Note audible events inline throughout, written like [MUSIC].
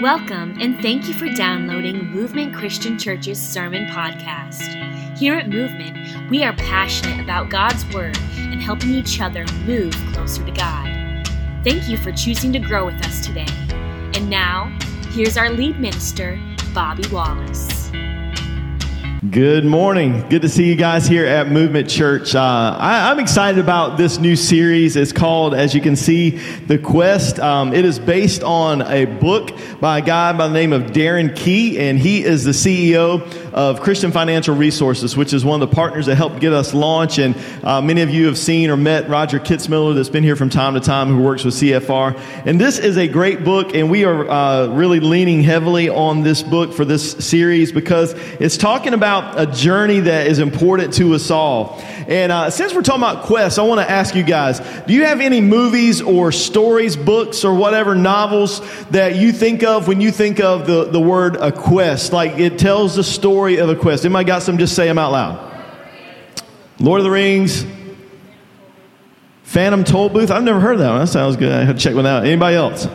Welcome and thank you for downloading Movement Christian Church's Sermon Podcast. Here at Movement, we are passionate about God's Word and helping each other move closer to God. Thank you for choosing to grow with us today. And now, here's our lead minister, Bobby Wallace. Good morning. Good to see you guys here at Movement Church. Uh, I, am excited about this new series. It's called, as you can see, The Quest. Um, it is based on a book by a guy by the name of Darren Key, and he is the CEO of Christian Financial Resources, which is one of the partners that helped get us launch. And uh, many of you have seen or met Roger Kitzmiller, that's been here from time to time, who works with CFR. And this is a great book, and we are uh, really leaning heavily on this book for this series because it's talking about a journey that is important to us all. And uh, since we're talking about quests, I want to ask you guys do you have any movies or stories, books, or whatever novels that you think of when you think of the, the word a quest? Like it tells the story of a quest. Anybody got some? Just say them out loud. Lord of the Rings. Phantom Toll Booth. I've never heard that one. That sounds good. I had to check one out. Anybody else?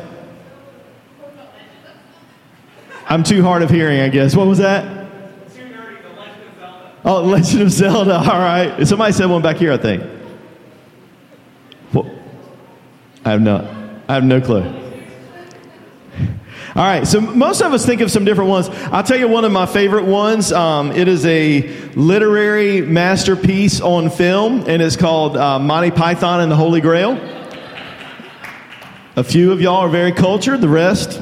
I'm too hard of hearing, I guess. What was that? Oh, Legend of Zelda. [LAUGHS] All right. Somebody said one back here, I think. I have no, I have no clue. All right, so most of us think of some different ones. I'll tell you one of my favorite ones. Um, it is a literary masterpiece on film, and it's called uh, Monty Python and the Holy Grail. A few of y'all are very cultured, the rest,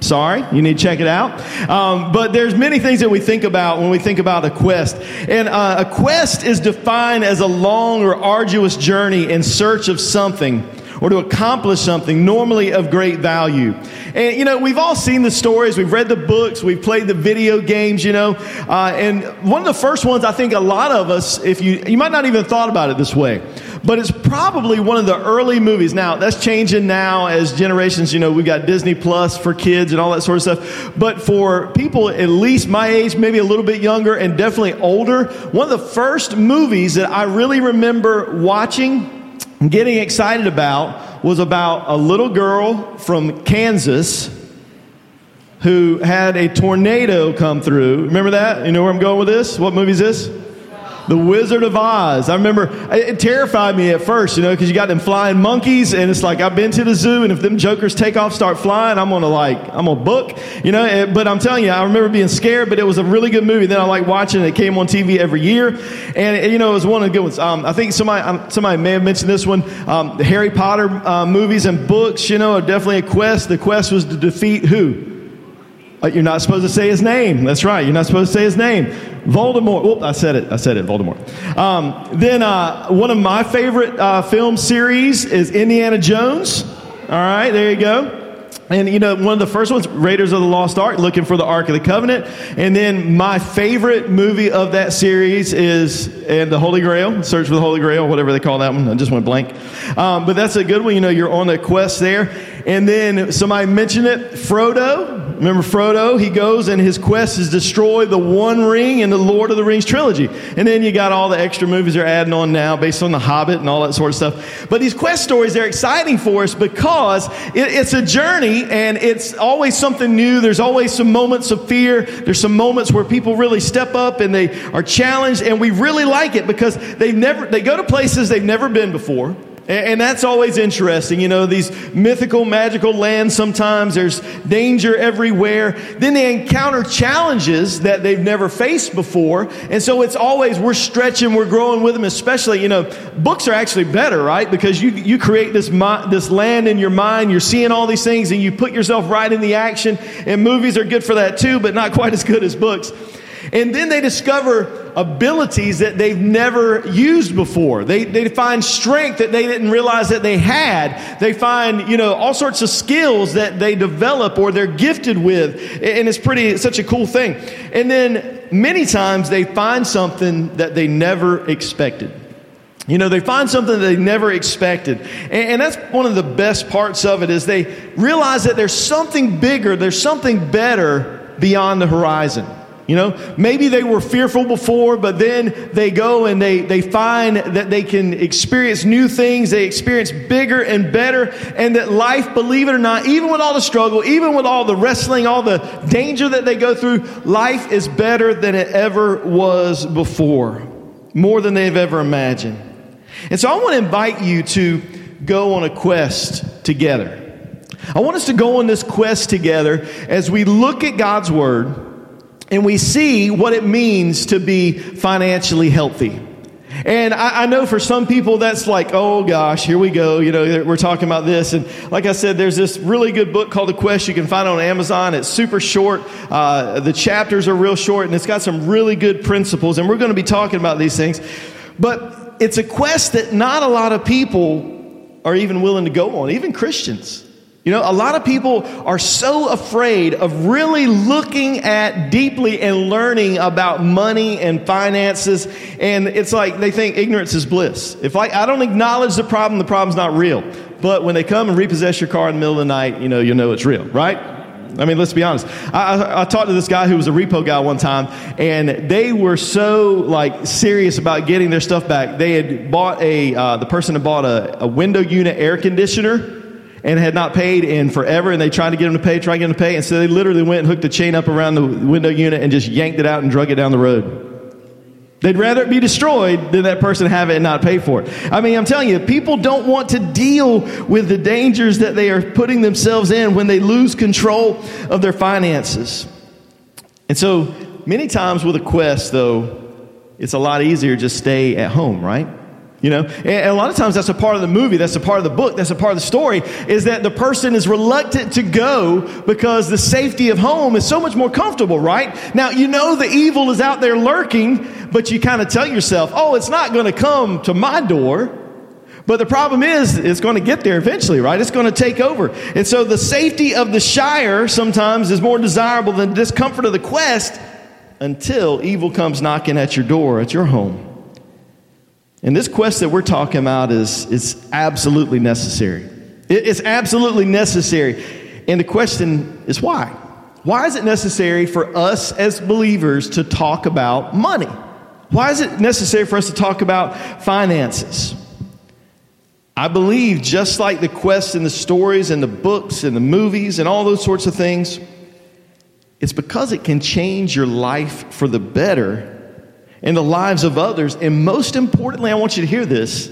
Sorry, you need to check it out. Um, but there's many things that we think about when we think about a quest. And uh, a quest is defined as a long or arduous journey in search of something or to accomplish something normally of great value. And, you know, we've all seen the stories, we've read the books, we've played the video games, you know. Uh, and one of the first ones I think a lot of us, if you, you might not even thought about it this way, but it's probably one of the early movies. Now, that's changing now as generations, you know, we've got Disney Plus for kids and all that sort of stuff. But for people at least my age, maybe a little bit younger, and definitely older, one of the first movies that I really remember watching getting excited about was about a little girl from Kansas who had a tornado come through. Remember that? You know where I'm going with this? What movie is this? The Wizard of Oz. I remember it terrified me at first, you know, because you got them flying monkeys, and it's like I've been to the zoo, and if them jokers take off, start flying, I'm gonna like, I'm gonna book, you know. But I'm telling you, I remember being scared, but it was a really good movie. Then I like watching it. It came on TV every year, and you know, it was one of the good ones. Um, I think somebody, um, somebody may have mentioned this one. Um, the Harry Potter uh, movies and books, you know, are definitely a quest. The quest was to defeat who? Uh, you're not supposed to say his name. That's right. You're not supposed to say his name. Voldemort. Whoop, I said it. I said it. Voldemort. Um, then uh, one of my favorite uh, film series is Indiana Jones. All right, there you go. And you know, one of the first ones, Raiders of the Lost Ark, looking for the Ark of the Covenant. And then my favorite movie of that series is and the Holy Grail, Search for the Holy Grail, whatever they call that one. I just went blank. Um, but that's a good one. You know, you're on a quest there. And then somebody mentioned it, Frodo. Remember Frodo? He goes and his quest is destroy the One Ring in the Lord of the Rings trilogy. And then you got all the extra movies they're adding on now based on The Hobbit and all that sort of stuff. But these quest stories, they're exciting for us because it, it's a journey and it's always something new. There's always some moments of fear. There's some moments where people really step up and they are challenged and we really like it because they've never, they go to places they've never been before. And that's always interesting. You know, these mythical, magical lands, sometimes there's danger everywhere. Then they encounter challenges that they've never faced before. And so it's always, we're stretching, we're growing with them, especially, you know, books are actually better, right? Because you, you create this, this land in your mind, you're seeing all these things, and you put yourself right in the action. And movies are good for that too, but not quite as good as books. And then they discover abilities that they've never used before. They, they find strength that they didn't realize that they had. They find, you know, all sorts of skills that they develop or they're gifted with. And it's pretty, it's such a cool thing. And then many times they find something that they never expected. You know, they find something they never expected. And, and, that's one of the best parts of it is they realize that there's something bigger, there's something better beyond the horizon. You know, maybe they were fearful before, but then they go and they, they find that they can experience new things. They experience bigger and better. And that life, believe it or not, even with all the struggle, even with all the wrestling, all the danger that they go through, life is better than it ever was before. More than they've ever imagined. And so I want to invite you to go on a quest together. I want us to go on this quest together as we look at God's Word and we see what it means to be financially healthy. And I, I, know for some people that's like, oh gosh, here we go. You know, we're talking about this. And like I said, there's this really good book called The Quest you can find on Amazon. It's super short. Uh, the chapters are real short and it's got some really good principles. And we're going to be talking about these things. But it's a quest that not a lot of people are even willing to go on, even Christians. You know, a lot of people are so afraid of really looking at deeply and learning about money and finances. And it's like they think ignorance is bliss. If like I don't acknowledge the problem, the problem's not real. But when they come and repossess your car in the middle of the night, you know, you'll know it's real, right? I mean, let's be honest. I, I, I, talked to this guy who was a repo guy one time, and they were so like serious about getting their stuff back. They had bought a uh, the person had bought a, a window unit air conditioner and had not paid in forever, and they tried to get him to pay, tried to get him to pay, and so they literally went and hooked the chain up around the window unit and just yanked it out and drug it down the road. They'd rather it be destroyed than that person have it and not pay for it. I mean, I'm telling you, people don't want to deal with the dangers that they are putting themselves in when they lose control of their finances. And so, many times with a quest, though, it's a lot easier just stay at home, right? You know, and a lot of times that's a part of the movie, that's a part of the book, that's a part of the story, is that the person is reluctant to go because the safety of home is so much more comfortable, right? Now, you know the evil is out there lurking, but you kind of tell yourself, oh, it's not going to come to my door. But the problem is, it's going to get there eventually, right? It's going to take over. And so the safety of the Shire sometimes is more desirable than the discomfort of the quest until evil comes knocking at your door, at your home. And this quest that we're talking about is, is absolutely necessary. It's absolutely necessary. And the question is why? Why is it necessary for us as believers to talk about money? Why is it necessary for us to talk about finances? I believe, just like the quest and the stories and the books and the movies and all those sorts of things, it's because it can change your life for the better in the lives of others. And most importantly, I want you to hear this.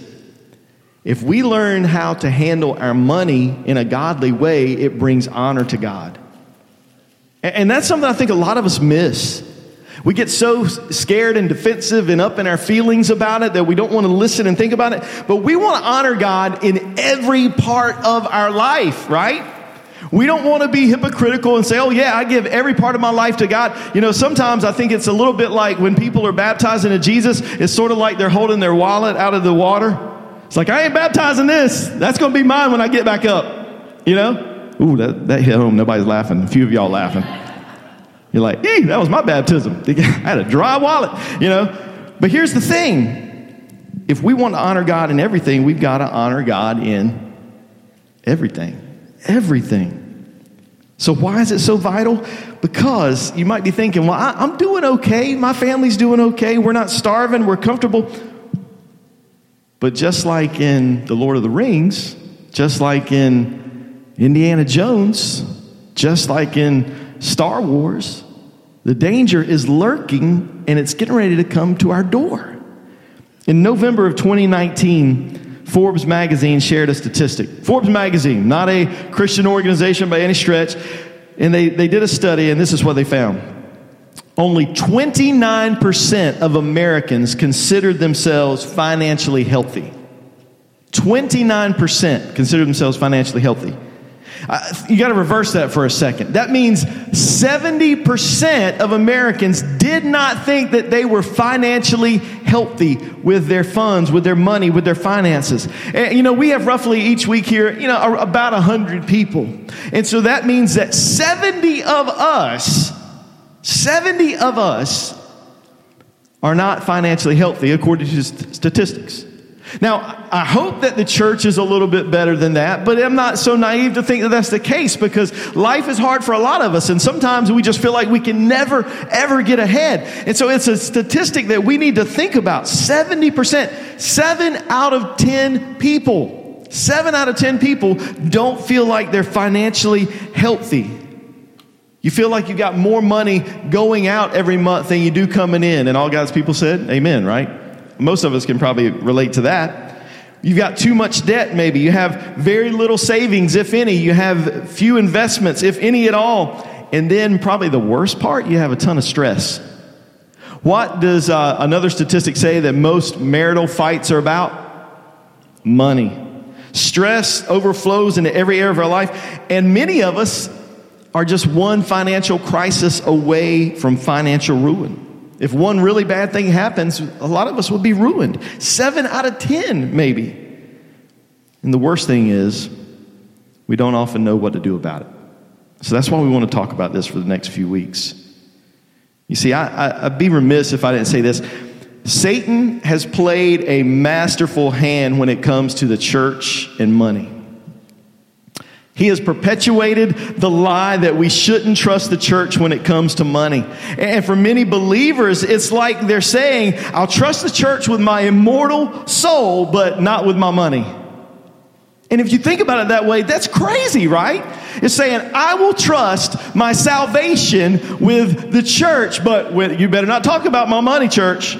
If we learn how to handle our money in a godly way, it brings honor to God. And that's something I think a lot of us miss. We get so scared and defensive and up in our feelings about it that we don't want to listen and think about it. But we want to honor God in every part of our life, right? We don't want to be hypocritical and say, oh, yeah, I give every part of my life to God. You know, sometimes I think it's a little bit like when people are baptized into Jesus, it's sort of like they're holding their wallet out of the water. It's like, I ain't baptizing this. That's going to be mine when I get back up. You know? Ooh, that, that hit home. Nobody's laughing. A few of y'all laughing. You're like, hey, that was my baptism. [LAUGHS] I had a dry wallet, you know? But here's the thing if we want to honor God in everything, we've got to honor God in everything everything. So, why is it so vital? Because you might be thinking, well, I, am doing okay. My family's doing okay. We're not starving. We're comfortable. But just like in The Lord of the Rings, just like in Indiana Jones, just like in Star Wars, the danger is lurking and it's getting ready to come to our door. In November of 2019, Forbes magazine shared a statistic. Forbes magazine, not a Christian organization by any stretch. And they, they did a study, and this is what they found. Only 29% of Americans considered themselves financially healthy. 29% consider themselves financially healthy. Uh, you got to reverse that for a second. That means 70% of Americans did not think that they were financially healthy with their funds, with their money, with their finances. And, you know, we have roughly each week here, you know, about 100 people. And so that means that 70 of us, 70 of us are not financially healthy according to statistics. Now, I hope that the church is a little bit better than that, but I'm not so naive to think that that's the case because life is hard for a lot of us, and sometimes we just feel like we can never, ever get ahead. And so it's a statistic that we need to think about 70%, seven out of 10 people, seven out of 10 people don't feel like they're financially healthy. You feel like you got more money going out every month than you do coming in. And all God's people said, Amen, right? Most of us can probably relate to that. You've got too much debt, maybe. You have very little savings, if any. You have few investments, if any at all. And then, probably the worst part, you have a ton of stress. What does uh, another statistic say that most marital fights are about? Money. Stress overflows into every area of our life, and many of us are just one financial crisis away from financial ruin. If one really bad thing happens, a lot of us will be ruined. Seven out of 10, maybe. And the worst thing is, we don't often know what to do about it. So that's why we want to talk about this for the next few weeks. You see, I, would be remiss if I didn't say this. Satan has played a masterful hand when it comes to the church and money. He has perpetuated the lie that we shouldn't trust the church when it comes to money. And for many believers, it's like they're saying, I'll trust the church with my immortal soul, but not with my money. And if you think about it that way, that's crazy, right? It's saying, I will trust my salvation with the church, but with, you better not talk about my money, church.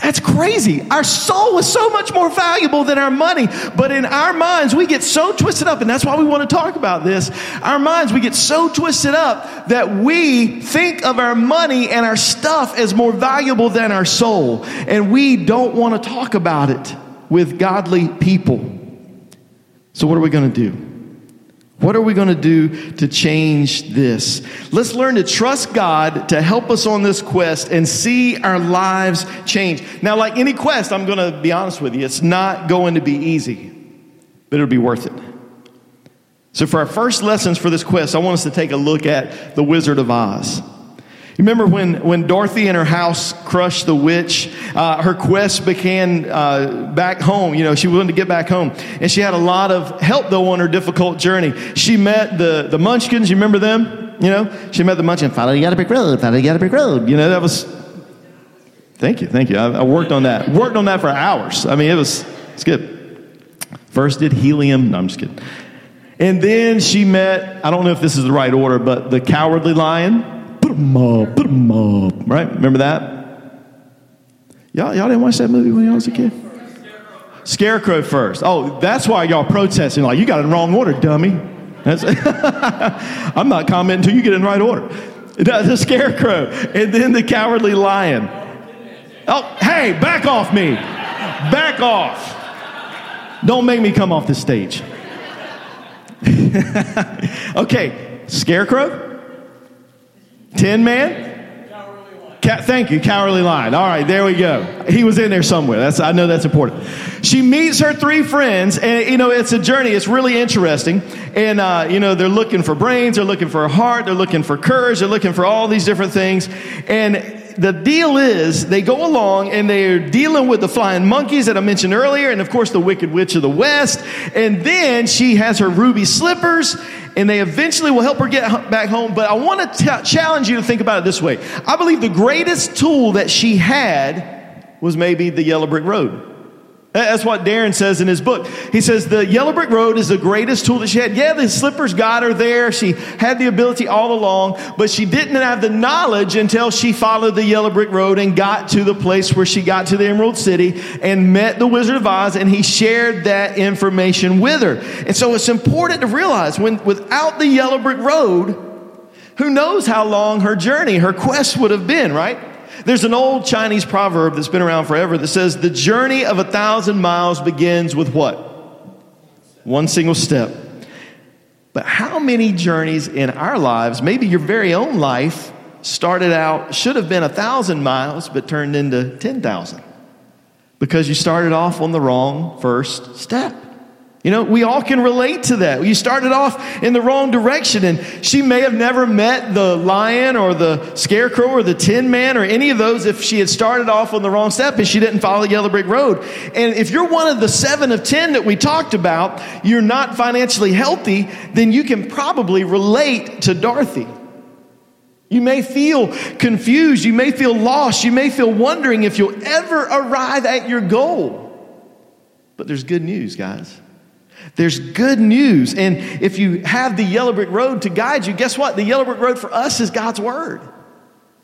That's crazy. Our soul is so much more valuable than our money. But in our minds, we get so twisted up, and that's why we want to talk about this. Our minds, we get so twisted up that we think of our money and our stuff as more valuable than our soul. And we don't want to talk about it with godly people. So, what are we going to do? What are we going to do to change this? Let's learn to trust God to help us on this quest and see our lives change. Now, like any quest, I'm going to be honest with you, it's not going to be easy, but it'll be worth it. So, for our first lessons for this quest, I want us to take a look at the Wizard of Oz. Remember when, when Dorothy and her house crushed the witch? Uh, her quest began uh, back home. You know, she wanted to get back home. And she had a lot of help, though, on her difficult journey. She met the, the Munchkins. You remember them? You know, she met the Munchkins. Follow you got a big road. Follow you got a big road. You know, that was. Thank you, thank you. I, I worked on that. Worked on that for hours. I mean, it was it's good. First did helium. No, I'm just kidding. And then she met. I don't know if this is the right order, but the Cowardly Lion put them up, put them up. Right? Remember that? Y'all, y'all didn't watch that movie when y'all was a kid? Scarecrow first. Oh, that's why y'all protesting. Like, you got it in wrong order, dummy. [LAUGHS] I'm not commenting until you get in right order. The scarecrow. And then the cowardly lion. Oh, hey, back off me. Back off. Don't make me come off the stage. [LAUGHS] okay, scarecrow. Tin Man? Ca- thank you, Cowardly Lion. All right, there we go. He was in there somewhere. That's I know that's important. She meets her three friends, and you know it's a journey. It's really interesting, and uh, you know they're looking for brains, they're looking for a heart, they're looking for courage, they're looking for all these different things, and the deal is they go along and they're dealing with the flying monkeys that I mentioned earlier, and of course the Wicked Witch of the West. And then she has her ruby slippers, and they eventually will help her get back home. But I want to challenge you to think about it this way. I believe the greatest tool that she had was maybe the yellow brick road. That's what Darren says in his book. He says the yellow brick road is the greatest tool that she had. Yeah, the slippers got her there. She had the ability all along, but she didn't have the knowledge until she followed the yellow brick road and got to the place where she got to the Emerald City and met the Wizard of Oz, and he shared that information with her. And so it's important to realize when without the yellow brick road, who knows how long her journey, her quest would have been, right? There's an old Chinese proverb that's been around forever that says, The journey of a thousand miles begins with what? One single step. But how many journeys in our lives, maybe your very own life, started out, should have been a thousand miles, but turned into 10,000? Because you started off on the wrong first step. You know, we all can relate to that. You started off in the wrong direction, and she may have never met the lion or the scarecrow or the tin man or any of those if she had started off on the wrong step and she didn't follow the yellow brick road. And if you're one of the seven of ten that we talked about, you're not financially healthy, then you can probably relate to Dorothy. You may feel confused. You may feel lost. You may feel wondering if you'll ever arrive at your goal. But there's good news, guys. There's good news. And if you have the yellow brick road to guide you, guess what? The yellow brick road for us is God's word.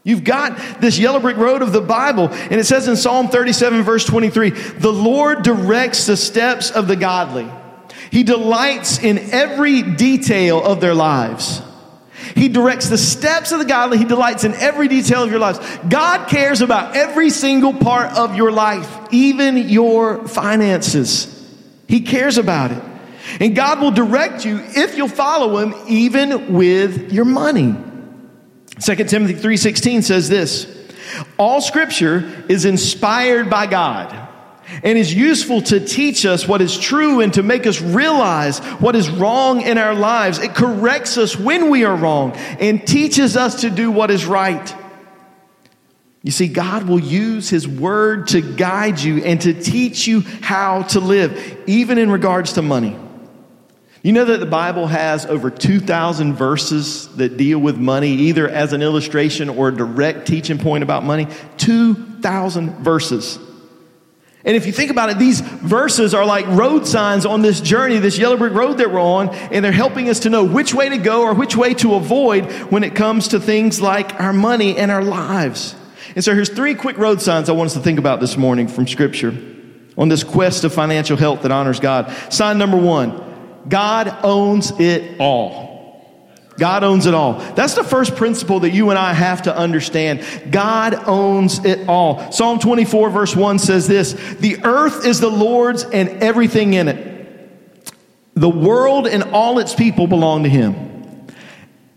You've got this yellow brick road of the Bible. And it says in Psalm 37, verse 23, the Lord directs the steps of the godly. He delights in every detail of their lives. He directs the steps of the godly. He delights in every detail of your lives. God cares about every single part of your life, even your finances. He cares about it. And God will direct you if you'll follow him even with your money. 2 Timothy 3:16 says this, all scripture is inspired by God and is useful to teach us what is true and to make us realize what is wrong in our lives. It corrects us when we are wrong and teaches us to do what is right. You see, God will use His Word to guide you and to teach you how to live, even in regards to money. You know that the Bible has over 2,000 verses that deal with money, either as an illustration or a direct teaching point about money. 2,000 verses. And if you think about it, these verses are like road signs on this journey, this yellow brick road that we're on, and they're helping us to know which way to go or which way to avoid when it comes to things like our money and our lives. And so here's three quick road signs I want us to think about this morning from Scripture on this quest of financial health that honors God. Sign number one God owns it all. God owns it all. That's the first principle that you and I have to understand. God owns it all. Psalm 24, verse 1 says this The earth is the Lord's and everything in it. The world and all its people belong to Him.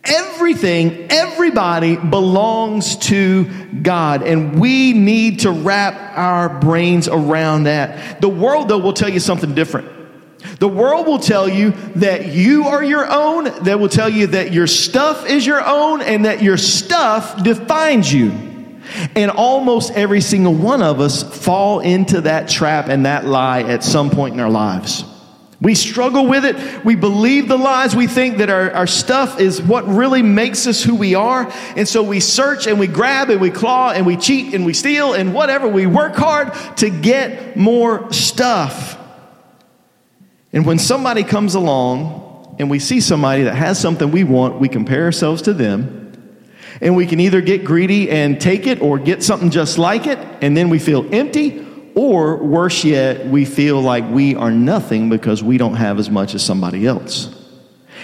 Everything, everybody belongs to God, and we need to wrap our brains around that. The world, though, will tell you something different. The world will tell you that you are your own. They will tell you that your stuff is your own and that your stuff defines you. And almost every single one of us fall into that trap and that lie at some point in our lives. We struggle with it. We believe the lies. We think that our, our stuff is what really makes us who we are. And so we search and we grab and we claw and we cheat and we steal and whatever. We work hard to get more stuff. And when somebody comes along and we see somebody that has something we want, we compare ourselves to them. And we can either get greedy and take it or get something just like it, and then we feel empty. Or worse yet, we feel like we are nothing because we don't have as much as somebody else.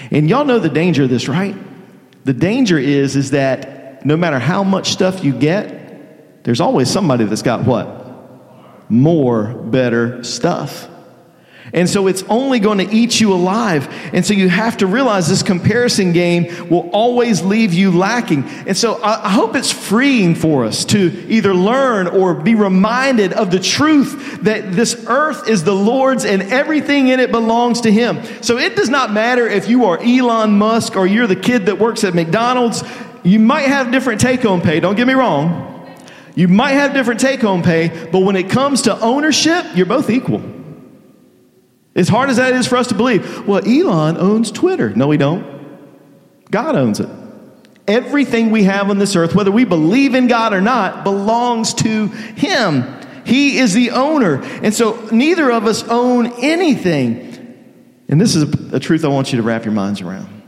And y'all know the danger of this, right? The danger is, is that no matter how much stuff you get, there's always somebody that's got what? More better stuff. And so it's only going to eat you alive. And so you have to realize this comparison game will always leave you lacking. And so I, hope it's freeing for us to either learn or be reminded of the truth that this earth is the Lord's and everything in it belongs to Him. So it does not matter if you are Elon Musk or you're the kid that works at McDonald's. You might have different take home pay, don't get me wrong. You might have different take home pay, but when it comes to ownership, you're both equal. As hard as that is for us to believe, well, Elon owns Twitter. No, we don't. God owns it. Everything we have on this earth, whether we believe in God or not, belongs to Him. He is the owner. And so neither of us own anything. And this is a, a truth I want you to wrap your minds around.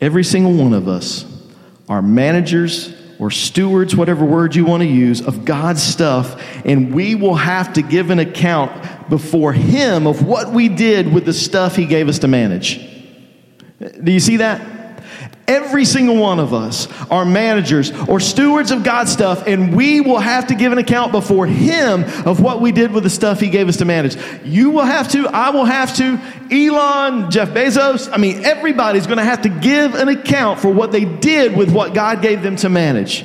Every single one of us are managers or stewards, whatever word you want to use, of God's stuff, and we will have to give an account before Him of what we did with the stuff He gave us to manage. Do you see that? Every single one of us are managers or stewards of God's stuff, and we will have to give an account before Him of what we did with the stuff He gave us to manage. You will have to, I will have to, Elon, Jeff Bezos, I mean, everybody's going to have to give an account for what they did with what God gave them to manage.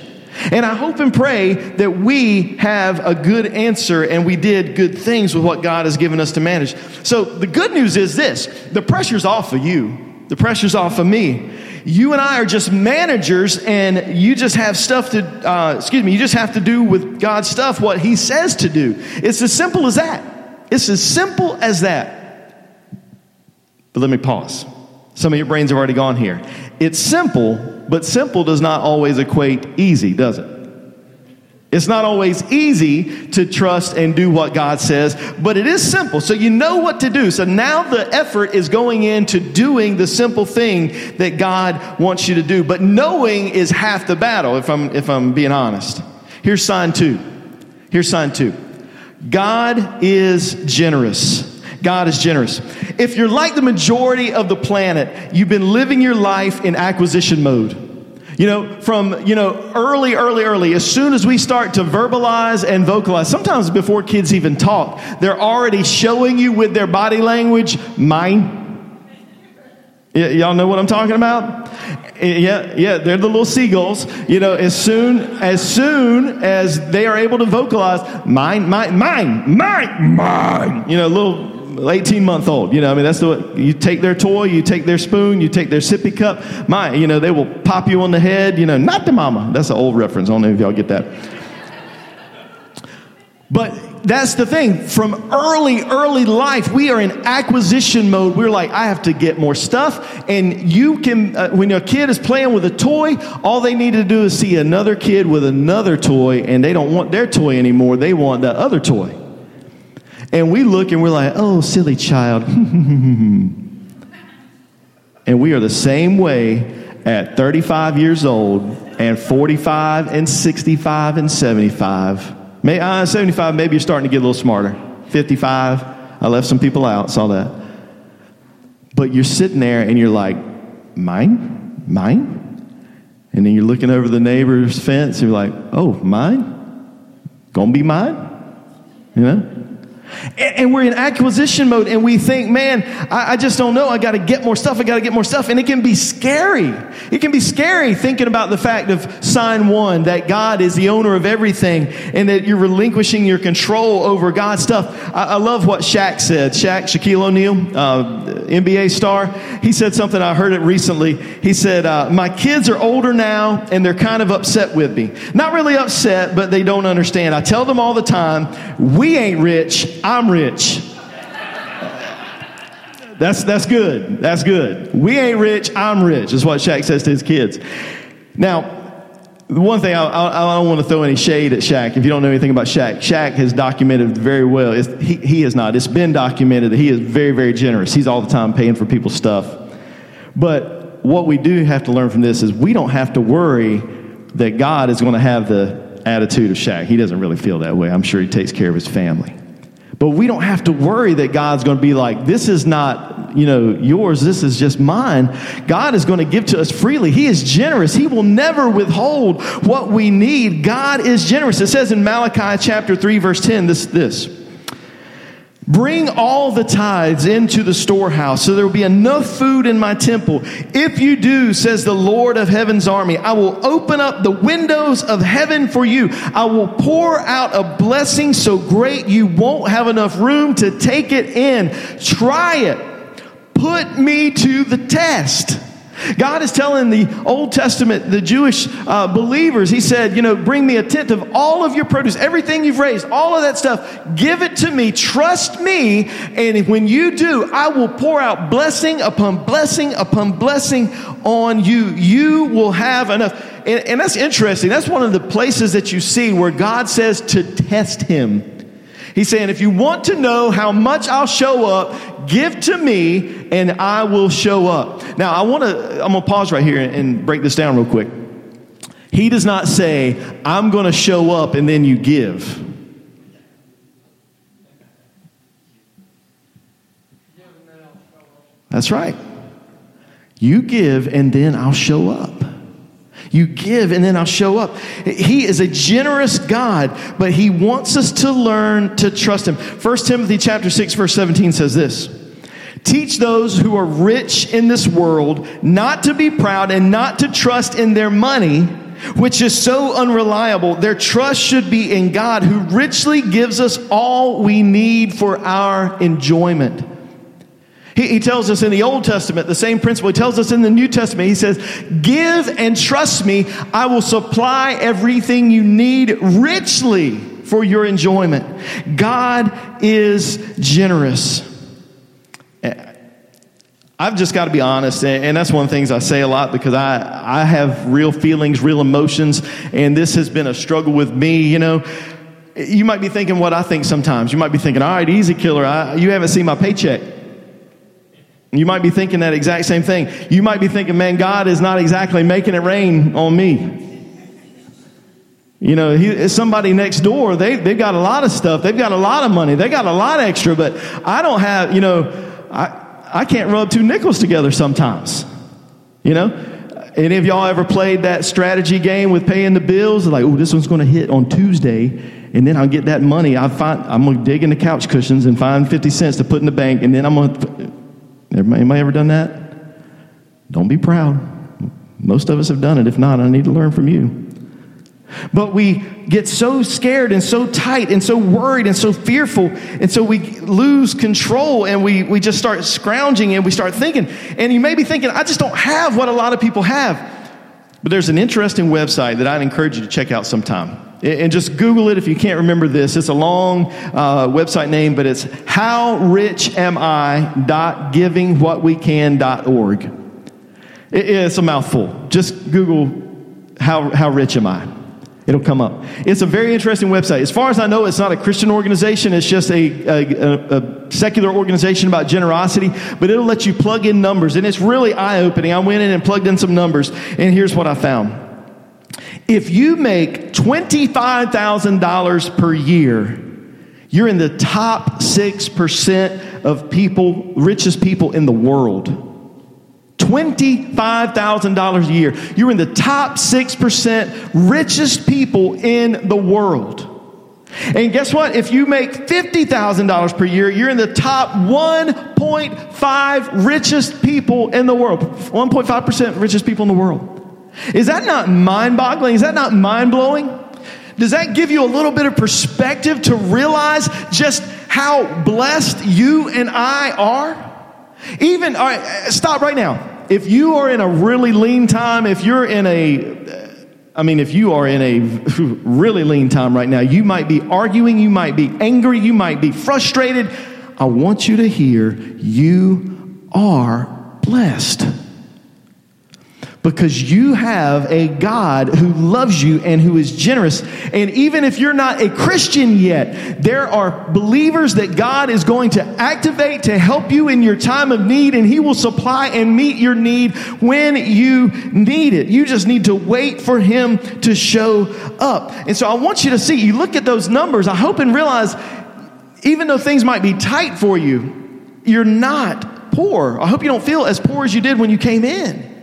And I hope and pray that we have a good answer and we did good things with what God has given us to manage. So the good news is this the pressure's off of you, the pressure's off of me. You and I are just managers, and you just have stuff to, uh, excuse me, you just have to do with God's stuff what He says to do. It's as simple as that. It's as simple as that. But let me pause. Some of your brains have already gone here. It's simple, but simple does not always equate easy, does it? It's not always easy to trust and do what God says, but it is simple. So you know what to do. So now the effort is going into doing the simple thing that God wants you to do. But knowing is half the battle, if I'm, if I'm being honest. Here's sign two. Here's sign two God is generous. God is generous. If you're like the majority of the planet, you've been living your life in acquisition mode. You know, from, you know, early, early, early, as soon as we start to verbalize and vocalize, sometimes before kids even talk, they're already showing you with their body language, mine. Y- y'all know what I'm talking about? Yeah, yeah, they're the little seagulls. You know, as soon as soon as they are able to vocalize, mine, mine, mine, mine, mine. You know, little 18 month old. You know, I mean, that's the you take their toy, you take their spoon, you take their sippy cup. My, you know, they will pop you on the head. You know, not the mama. That's an old reference. I don't know if y'all get that. But that's the thing. From early, early life, we are in acquisition mode. We're like, I have to get more stuff. And you can, uh, when a kid is playing with a toy, all they need to do is see another kid with another toy, and they don't want their toy anymore. They want the other toy. And we look and we're like, oh, silly child. [LAUGHS] and we are the same way at 35 years old and 45 and 65 and 75. May, uh, 75, maybe you're starting to get a little smarter. 55, I left some people out, saw that. But you're sitting there and you're like, mine? Mine? And then you're looking over the neighbor's fence and you're like, oh, mine? Gonna be mine? You know? And, we're in acquisition mode and we think, man, I, just don't know. I got to get more stuff. I got to get more stuff. And it can be scary. It can be scary thinking about the fact of sign one that God is the owner of everything and that you're relinquishing your control over God's stuff. I, I love what Shaq said. Shaq, Shaquille O'Neal, uh, NBA star, he said something. I heard it recently. He said, uh, My kids are older now and they're kind of upset with me. Not really upset, but they don't understand. I tell them all the time, we ain't rich. I'm rich. That's, that's good. That's good. We ain't rich, I'm rich, is what Shaq says to his kids. Now, the one thing I, I, I, don't want to throw any shade at Shaq. If you don't know anything about Shaq, Shaq has documented very well. he, he has not. It's been documented that he is very, very generous. He's all the time paying for people's stuff. But what we do have to learn from this is we don't have to worry that God is going to have the attitude of Shaq. He doesn't really feel that way. I'm sure he takes care of his family. But we don't have to worry that God's going to be like, this is not, you know, yours, this is just mine. God is going to give to us freely. He is generous. He will never withhold what we need. God is generous. It says in Malachi chapter 3, verse 10, this, this. Bring all the tithes into the storehouse so there will be enough food in my temple. If you do, says the Lord of heaven's army, I will open up the windows of heaven for you. I will pour out a blessing so great you won't have enough room to take it in. Try it. Put me to the test. God is telling the Old Testament, the Jewish uh, believers, He said, you know, bring me a tenth of all of your produce, everything you've raised, all of that stuff, give it to me, trust me, and when you do, I will pour out blessing upon blessing upon blessing on you. You will have enough. And, and that's interesting. That's one of the places that you see where God says to test Him. He's saying, if you want to know how much I'll show up, give to me and I will show up. Now, I want to, I'm going to pause right here and break this down real quick. He does not say, I'm going to show up and then you give. That's right. You give and then I'll show up. You give and then I'll show up. He is a generous God, but he wants us to learn to trust him. 1 Timothy chapter 6 verse 17 says this. Teach those who are rich in this world not to be proud and not to trust in their money, which is so unreliable, their trust should be in God who richly gives us all we need for our enjoyment. He, he, tells us in the Old Testament the same principle. He tells us in the New Testament. He says, Give and trust me, I will supply everything you need richly for your enjoyment. God is generous. Eh, I've just got to be honest, and that's one of the things I say a lot because I, I have real feelings, real emotions, and this has been a struggle with me. You know, you might be thinking what I think sometimes. You might be thinking, all right, easy killer, I, you haven't seen my paycheck. You might be thinking that exact same thing. You might be thinking, man, God is not exactly making it rain on me. You know, he, somebody next door, they, they've got a lot of stuff. They've got a lot of money. They got a lot extra, but I don't have, you know, I, I can't rub two nickels together sometimes. You know? Any of y'all ever played that strategy game with paying the bills? Like, oh, this one's going to hit on Tuesday, and then I'll get that money. I find I'm going to dig in the couch cushions and find 50 cents to put in the bank, and then I'm going to. Anybody ever done that? Don't be proud. Most of us have done it. If not, I need to learn from you. But we get so scared and so tight and so worried and so fearful. And so we lose control and we, we just start scrounging and we start thinking. And you may be thinking, I just don't have what a lot of people have. But there's an interesting website that I'd encourage you to check out sometime. And just Google it if you can't remember this. It's a long uh, website name, but it's howrichami.givingwhatwecan.org. It's a mouthful. Just Google how, how rich am I? It'll come up. It's a very interesting website. As far as I know, it's not a Christian organization. It's just a, a, a, secular organization about generosity, but it'll let you plug in numbers. And it's really eye opening. I went in and plugged in some numbers, and here's what I found. If you make $25,000 per year, you're in the top 6% of people, richest people in the world. $25,000 a year. You're in the top 6% richest people in the world. And guess what? If you make $50,000 per year, you're in the top 1.5 richest people in the world. 1.5% richest people in the world. Is that not mind boggling? Is that not mind blowing? Does that give you a little bit of perspective to realize just how blessed you and I are? Even, all right, uh, stop right now if you are in a really lean time, if you're in a, uh, I mean, if you are in a [LAUGHS] really lean time right now, you might be arguing, you might be angry, you might be frustrated. I want you to hear you are blessed because you have a God who loves you and who is generous. And even if you're not a Christian yet, there are believers that God is going to activate to help you in your time of need, and He will supply and meet your need when you need it. You just need to wait for Him to show up. And so I want you to see, you look at those numbers, I hope and realize, even though things might be tight for you, you're not poor. I hope you don't feel as poor as you did when you came in.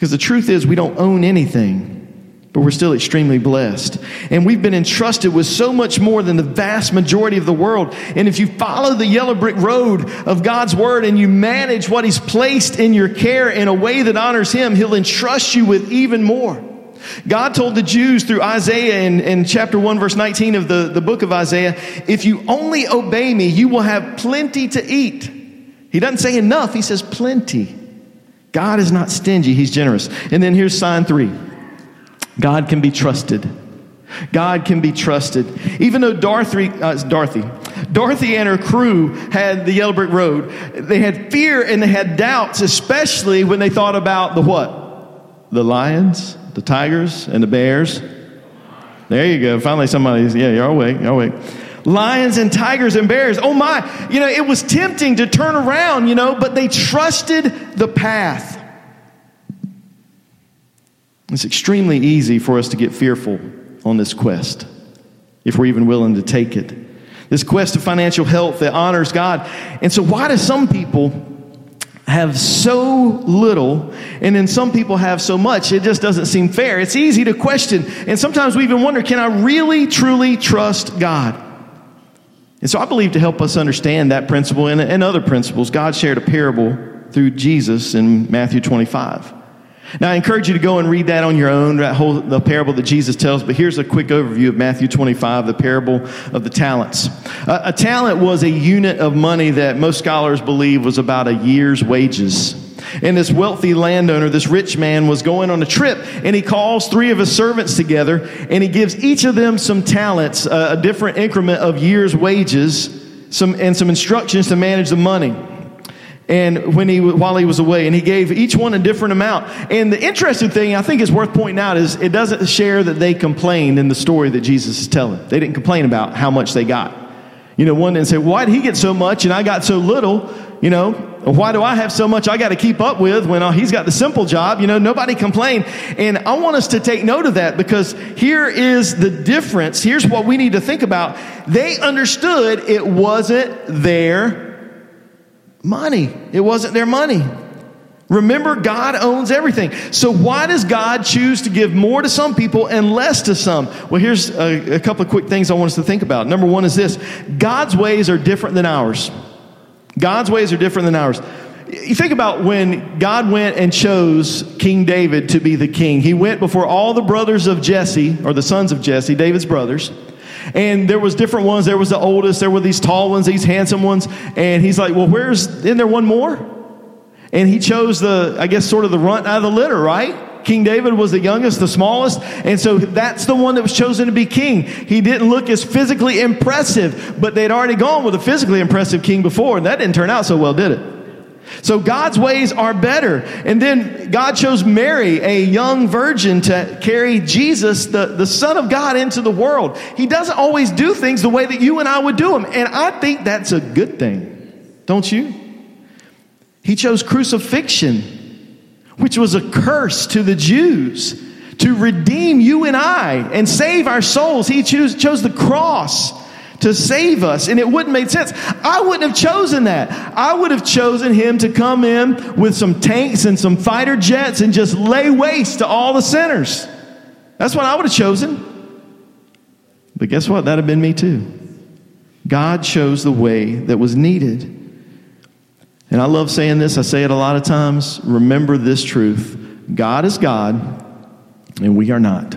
Because the truth is, we don't own anything, but we're still extremely blessed. And we've been entrusted with so much more than the vast majority of the world. And if you follow the yellow brick road of God's word and you manage what He's placed in your care in a way that honors Him, He'll entrust you with even more. God told the Jews through Isaiah in, in chapter 1, verse 19 of the, the book of Isaiah, if you only obey me, you will have plenty to eat. He doesn't say enough, he says plenty. God is not stingy, He's generous. And then here's sign three God can be trusted. God can be trusted. Even though Dorothy, uh, Dorothy, Dorothy and her crew had the Yellow Brick Road, they had fear and they had doubts, especially when they thought about the what? The lions, the tigers, and the bears. There you go. Finally, somebody's, yeah, you're awake, you're awake lions and tigers and bears. Oh my, you know, it was tempting to turn around, you know, but they trusted the path. It's extremely easy for us to get fearful on this quest if we're even willing to take it. This quest of financial health that honors God. And so, why do some people have so little and then some people have so much? It just doesn't seem fair. It's easy to question. And sometimes we even wonder can I really, truly trust God? And so I believe to help us understand that principle and, and other principles, God shared a parable through Jesus in Matthew 25. Now, I encourage you to go and read that on your own, that whole the parable that Jesus tells. But here's a quick overview of Matthew 25, the parable of the talents. A talent was a unit of money that most scholars believe was about a year's wages. And this wealthy landowner, this rich man, was going on a trip, and he calls three of his servants together, and he gives each of them some talents, uh, a different increment of year's wages, some and some instructions to manage the money. And when he while he was away and he gave each one a different amount. And the interesting thing i think is worth pointing out is it doesn't share that they complained in the story that jesus is telling. They didn't complain about how much they got. You know one didn't say why did he get so much and i got so little you know why do i have so much i got to keep up with when uh, he's got the simple job you know nobody complained and i want us to take note of that because here is the difference here's what we need to think about they understood it wasn't their money. It wasn't their money. Remember, God owns everything. So, why does God choose to give more to some people and less to some? Well, here's a, a, couple of quick things I want us to think about. Number one is this God's ways are different than ours. God's ways are different than ours. You think about when God went and chose King David to be the king. He went before all the brothers of Jesse, or the sons of Jesse, David's brothers. And there was different ones. There was the oldest. There were these tall ones, these handsome ones. And he's like, well, where's, isn't there one more? And he chose the, I guess, sort of the runt out of the litter, right? King David was the youngest, the smallest, and so that's the one that was chosen to be king. He didn't look as physically impressive, but they'd already gone with a physically impressive king before, and that didn't turn out so well, did it? So God's ways are better. And then God chose Mary, a young virgin, to carry Jesus, the, the Son of God, into the world. He doesn't always do things the way that you and I would do them. And I think that's a good thing. Don't you? He chose crucifixion, which was a curse to the Jews, to redeem you and I and save our souls. He chose, chose the cross to save us. And it wouldn't make sense. I wouldn't have chosen that. I would have chosen him to come in with some tanks and some fighter jets and just lay waste to all the sinners. That's what I would have chosen. But guess what? That'd have been me too. God chose the way that was needed. And I love saying this, I say it a lot of times. Remember this truth God is God, and we are not.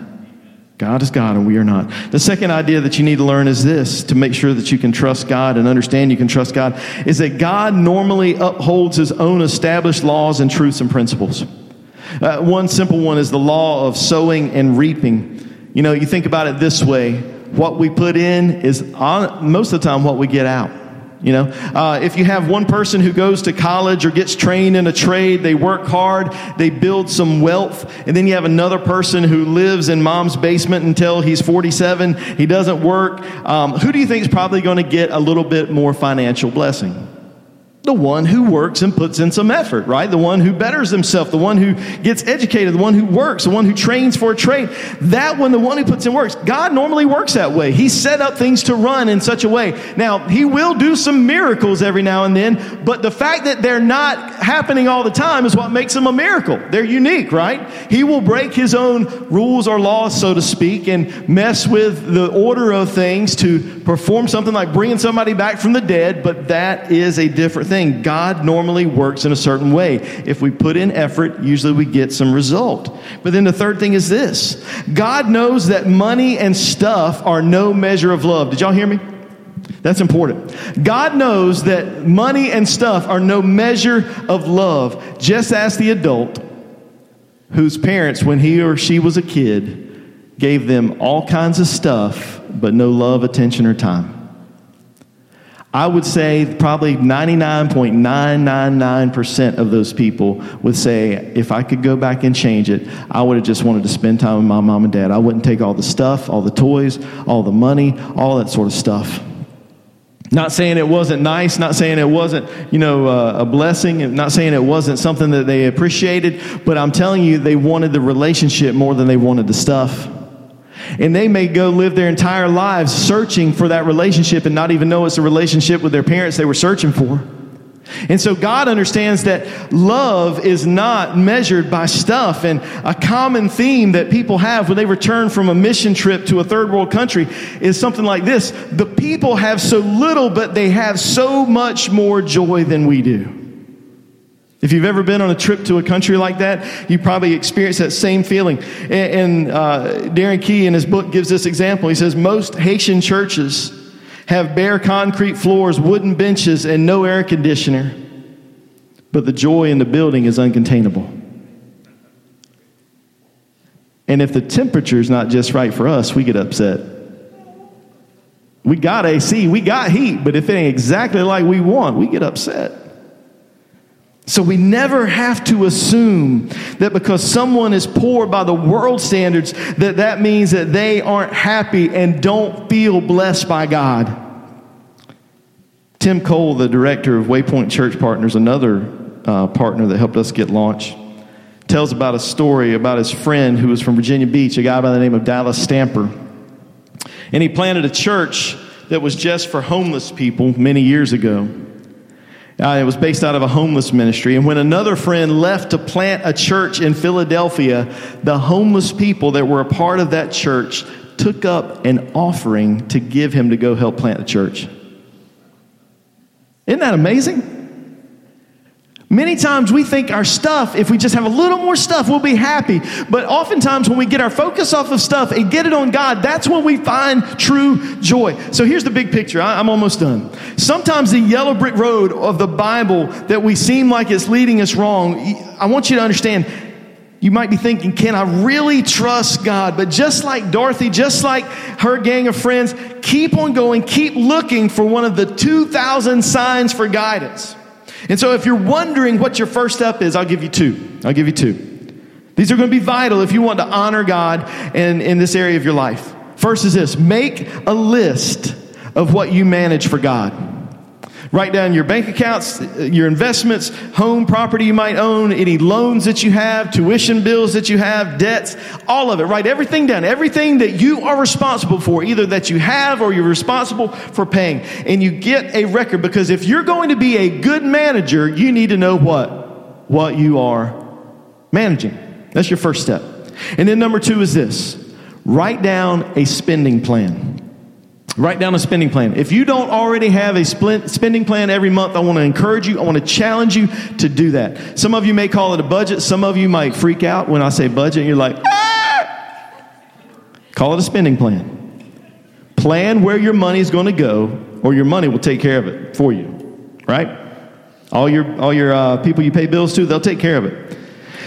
God is God and we are not. The second idea that you need to learn is this to make sure that you can trust God and understand you can trust God is that God normally upholds his own established laws and truths and principles. Uh, one simple one is the law of sowing and reaping. You know, you think about it this way what we put in is on, most of the time what we get out. You know, uh, if you have one person who goes to college or gets trained in a trade, they work hard, they build some wealth, and then you have another person who lives in mom's basement until he's 47, he doesn't work. Um, who do you think is probably going to get a little bit more financial blessing? The one who works and puts in some effort, right? The one who betters himself, the one who gets educated, the one who works, the one who trains for a trade. That one, the one who puts in works. God normally works that way. He set up things to run in such a way. Now, He will do some miracles every now and then, but the fact that they're not happening all the time is what makes them a miracle. They're unique, right? He will break His own rules or laws, so to speak, and mess with the order of things to perform something like bringing somebody back from the dead, but that is a different thing. God normally works in a certain way. If we put in effort, usually we get some result. But then the third thing is this God knows that money and stuff are no measure of love. Did y'all hear me? That's important. God knows that money and stuff are no measure of love. Just ask the adult whose parents, when he or she was a kid, gave them all kinds of stuff, but no love, attention, or time. I would say probably 99.999% of those people would say, if I could go back and change it, I would have just wanted to spend time with my mom and dad. I wouldn't take all the stuff, all the toys, all the money, all that sort of stuff. Not saying it wasn't nice, not saying it wasn't, you know, uh, a blessing, not saying it wasn't something that they appreciated, but I'm telling you, they wanted the relationship more than they wanted the stuff. And they may go live their entire lives searching for that relationship and not even know it's a relationship with their parents they were searching for. And so God understands that love is not measured by stuff. And a common theme that people have when they return from a mission trip to a third world country is something like this The people have so little, but they have so much more joy than we do. If you've ever been on a trip to a country like that, you probably experienced that same feeling. And, and uh, Darren Key in his book gives this example. He says, Most Haitian churches have bare concrete floors, wooden benches, and no air conditioner, but the joy in the building is uncontainable. And if the temperature is not just right for us, we get upset. We got AC, we got heat, but if it ain't exactly like we want, we get upset. So we never have to assume that because someone is poor by the world standards that that means that they aren't happy and don't feel blessed by God. Tim Cole, the director of Waypoint Church Partners, another uh, partner that helped us get launched, tells about a story about his friend who was from Virginia Beach, a guy by the name of Dallas Stamper. And he planted a church that was just for homeless people many years ago. Uh, it was based out of a homeless ministry. And when another friend left to plant a church in Philadelphia, the homeless people that were a part of that church took up an offering to give him to go help plant the church. Isn't that amazing? Many times we think our stuff, if we just have a little more stuff, we'll be happy. But oftentimes when we get our focus off of stuff and get it on God, that's when we find true joy. So here's the big picture. I, am almost done. Sometimes the yellow brick road of the Bible that we seem like it's leading us wrong, I want you to understand. You might be thinking, can I really trust God? But just like Dorothy, just like her gang of friends, keep on going, keep looking for one of the 2,000 signs for guidance. And so, if you're wondering what your first step is, I'll give you two. I'll give you two. These are going to be vital if you want to honor God in, in this area of your life. First is this make a list of what you manage for God. Write down your bank accounts, your investments, home property you might own, any loans that you have, tuition bills that you have, debts, all of it. Write everything down, everything that you are responsible for, either that you have or you're responsible for paying. And you get a record because if you're going to be a good manager, you need to know what? What you are managing. That's your first step. And then number two is this write down a spending plan. Write down a spending plan. If you don't already have a spending plan every month, I want to encourage you, I want to challenge you to do that. Some of you may call it a budget, some of you might freak out when I say budget, and you're like, ah! Call it a spending plan. Plan where your money is going to go, or your money will take care of it for you, right? All your, all your uh, people you pay bills to, they'll take care of it.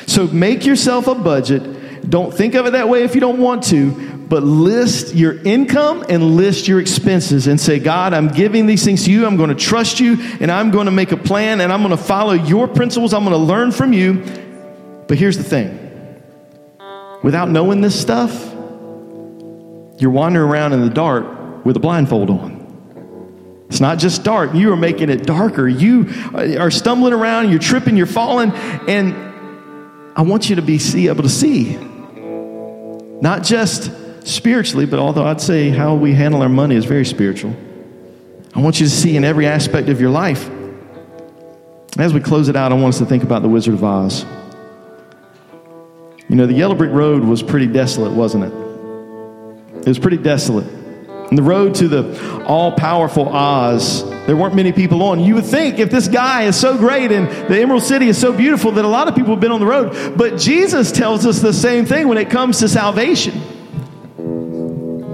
So make yourself a budget. Don't think of it that way if you don't want to, but list your income and list your expenses and say, God, I'm giving these things to you. I'm going to trust you and I'm going to make a plan and I'm going to follow your principles. I'm going to learn from you. But here's the thing without knowing this stuff, you're wandering around in the dark with a blindfold on. It's not just dark, you are making it darker. You are stumbling around, you're tripping, you're falling, and I want you to be able to see. Not just spiritually, but although I'd say how we handle our money is very spiritual. I want you to see in every aspect of your life. As we close it out, I want us to think about the Wizard of Oz. You know, the Yellow Brick Road was pretty desolate, wasn't it? It was pretty desolate. And the road to the all powerful Oz, there weren't many people on. You would think if this guy is so great and the Emerald City is so beautiful that a lot of people have been on the road. But Jesus tells us the same thing when it comes to salvation.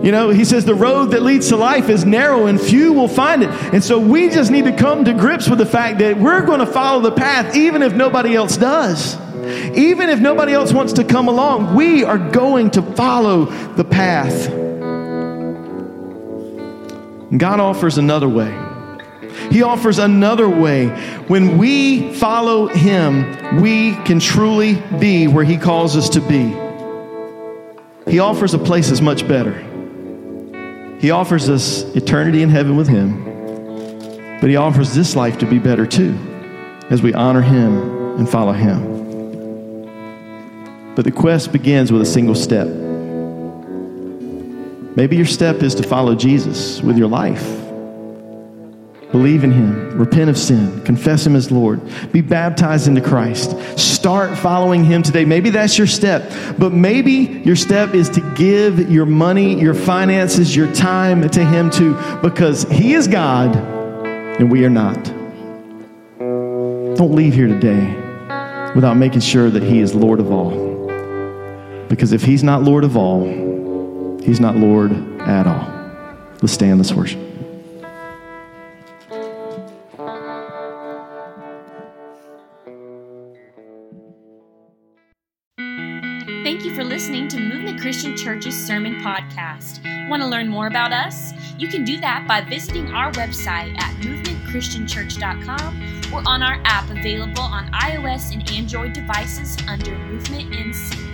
You know, he says the road that leads to life is narrow and few will find it. And so we just need to come to grips with the fact that we're going to follow the path even if nobody else does. Even if nobody else wants to come along, we are going to follow the path. God offers another way. He offers another way. When we follow Him, we can truly be where He calls us to be. He offers a place that's much better. He offers us eternity in heaven with Him, but He offers this life to be better too as we honor Him and follow Him. But the quest begins with a single step. Maybe your step is to follow Jesus with your life. Believe in Him, repent of sin, confess Him as Lord, be baptized into Christ, start following Him today. Maybe that's your step, but maybe your step is to give your money, your finances, your time to Him too, because He is God and we are not. Don't leave here today without making sure that He is Lord of all. Because if He's not Lord of all, He's not Lord at all. Let's stand, let's worship. Sermon Podcast. Want to learn more about us? You can do that by visiting our website at movementchristianchurch.com or on our app available on iOS and Android devices under Movement NC.